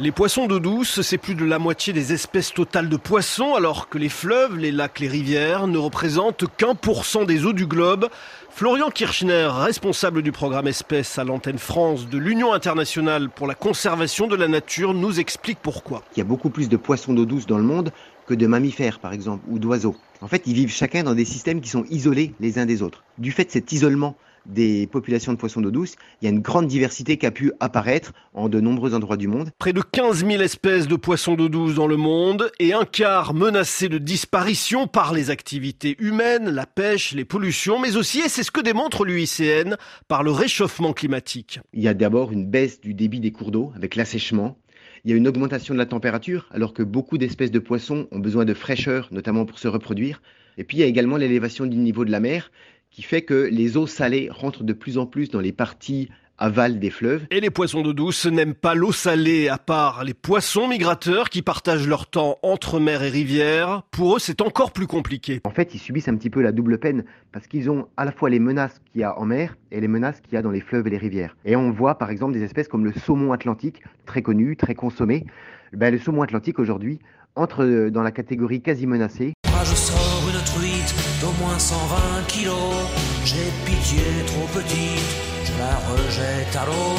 Les poissons d'eau douce, c'est plus de la moitié des espèces totales de poissons, alors que les fleuves, les lacs, les rivières ne représentent qu'un pour cent des eaux du globe. Florian Kirchner, responsable du programme espèces à l'antenne France de l'Union internationale pour la conservation de la nature, nous explique pourquoi. Il y a beaucoup plus de poissons d'eau douce dans le monde que de mammifères, par exemple, ou d'oiseaux. En fait, ils vivent chacun dans des systèmes qui sont isolés les uns des autres. Du fait de cet isolement des populations de poissons d'eau douce, il y a une grande diversité qui a pu apparaître en de nombreux endroits du monde. Près de 15 000 espèces de poissons d'eau douce dans le monde et un quart menacés de disparition par les activités humaines, la pêche, les pollutions, mais aussi, et c'est ce que démontre l'UICN, par le réchauffement climatique. Il y a d'abord une baisse du débit des cours d'eau avec l'assèchement. Il y a une augmentation de la température alors que beaucoup d'espèces de poissons ont besoin de fraîcheur, notamment pour se reproduire. Et puis il y a également l'élévation du niveau de la mer qui fait que les eaux salées rentrent de plus en plus dans les parties aval des fleuves. Et les poissons d'eau douce n'aiment pas l'eau salée, à part les poissons migrateurs qui partagent leur temps entre mer et rivière. Pour eux, c'est encore plus compliqué. En fait, ils subissent un petit peu la double peine parce qu'ils ont à la fois les menaces qu'il y a en mer et les menaces qu'il y a dans les fleuves et les rivières. Et on voit par exemple des espèces comme le saumon atlantique, très connu, très consommé. Ben, le saumon atlantique aujourd'hui entre dans la catégorie quasi menacée. Moi je sors une truite d'au moins 120 kilos. J'ai pitié trop petite, je la rejette à l'eau.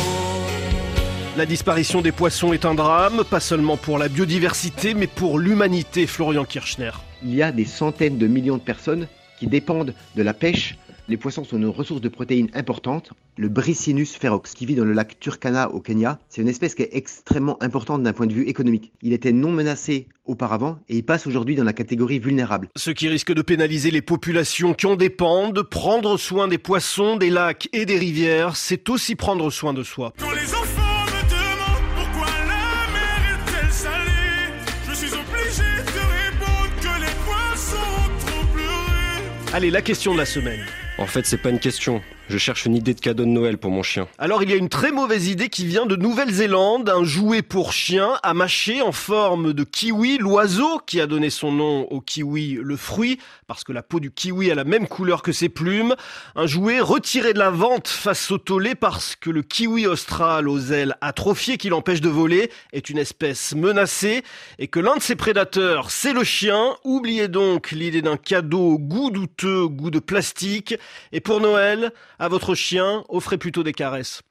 La disparition des poissons est un drame, pas seulement pour la biodiversité, mais pour l'humanité, Florian Kirchner. Il y a des centaines de millions de personnes qui dépendent de la pêche les poissons sont une ressource de protéines importante. Le Bricinus ferox, qui vit dans le lac Turkana au Kenya, c'est une espèce qui est extrêmement importante d'un point de vue économique. Il était non menacé auparavant et il passe aujourd'hui dans la catégorie vulnérable. Ce qui risque de pénaliser les populations qui en dépendent. Prendre soin des poissons, des lacs et des rivières, c'est aussi prendre soin de soi. Quand les enfants me demandent pourquoi la mer est-elle salée, je suis obligé de répondre que les poissons ont trop pleuré. Allez, la question de la semaine. En fait, c'est pas une question. Je cherche une idée de cadeau de Noël pour mon chien. Alors il y a une très mauvaise idée qui vient de Nouvelle-Zélande, un jouet pour chien à mâcher en forme de kiwi, l'oiseau qui a donné son nom au kiwi, le fruit, parce que la peau du kiwi a la même couleur que ses plumes. Un jouet retiré de la vente face au tollé parce que le kiwi austral aux ailes atrophiées qui l'empêche de voler est une espèce menacée et que l'un de ses prédateurs c'est le chien. Oubliez donc l'idée d'un cadeau goût douteux, goût de plastique. Et pour Noël, à votre chien, offrez plutôt des caresses.